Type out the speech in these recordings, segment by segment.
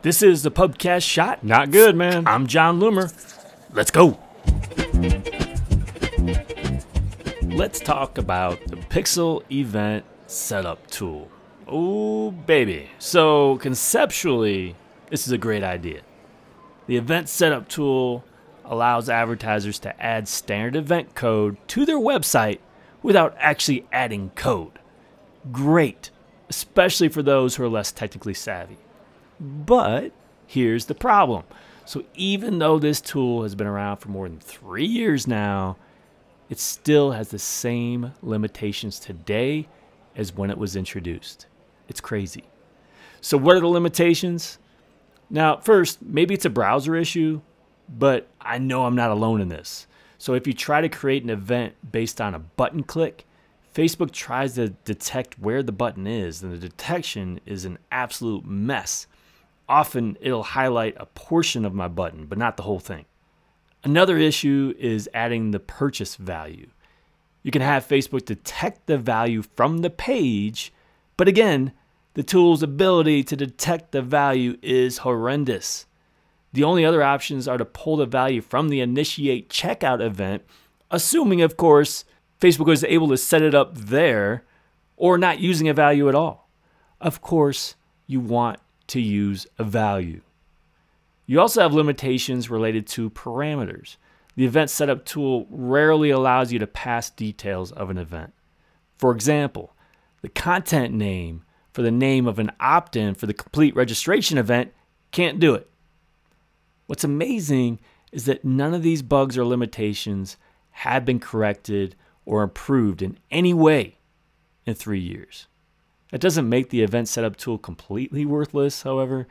This is the Pubcast Shot. Not good, man. I'm Jon Loomer. Let's go. Let's talk about the Pixel Event Setup Tool. Oh, baby. So, conceptually, this is a great idea. The Event Setup Tool allows advertisers to add standard event code to their website without actually adding code. Great, especially for those who are less technically savvy. But here's the problem. So, even though this tool has been around for more than three years now, it still has the same limitations today as when it was introduced. It's crazy. So, what are the limitations? Now, first, maybe it's a browser issue, but I know I'm not alone in this. So, if you try to create an event based on a button click, Facebook tries to detect where the button is, and the detection is an absolute mess. Often it'll highlight a portion of my button, but not the whole thing. Another issue is adding the purchase value. You can have Facebook detect the value from the page, but again, the tool's ability to detect the value is horrendous. The only other options are to pull the value from the initiate checkout event, assuming, of course, Facebook is able to set it up there or not using a value at all. Of course, you want to use a value. You also have limitations related to parameters. The event setup tool rarely allows you to pass details of an event. For example, the content name for the name of an opt in for the complete registration event can't do it. What's amazing is that none of these bugs or limitations have been corrected or improved in any way in three years. That doesn't make the event setup tool completely worthless, however.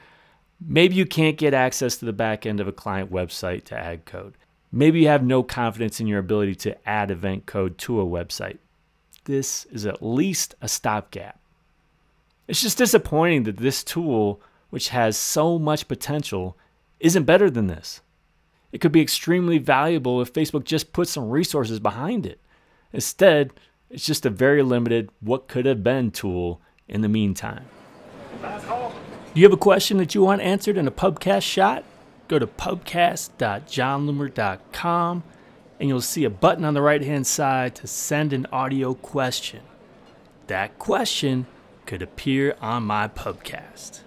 Maybe you can't get access to the back end of a client website to add code. Maybe you have no confidence in your ability to add event code to a website. This is at least a stopgap. It's just disappointing that this tool, which has so much potential, isn't better than this. It could be extremely valuable if Facebook just put some resources behind it. Instead, it's just a very limited what could have been tool in the meantime. Do you have a question that you want answered in a pubcast shot? Go to pubcast.jonloomer.com and you'll see a button on the right hand side to send an audio question. That question could appear on my pubcast.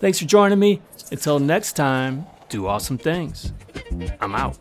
Thanks for joining me. Until next time, do awesome things. I'm out.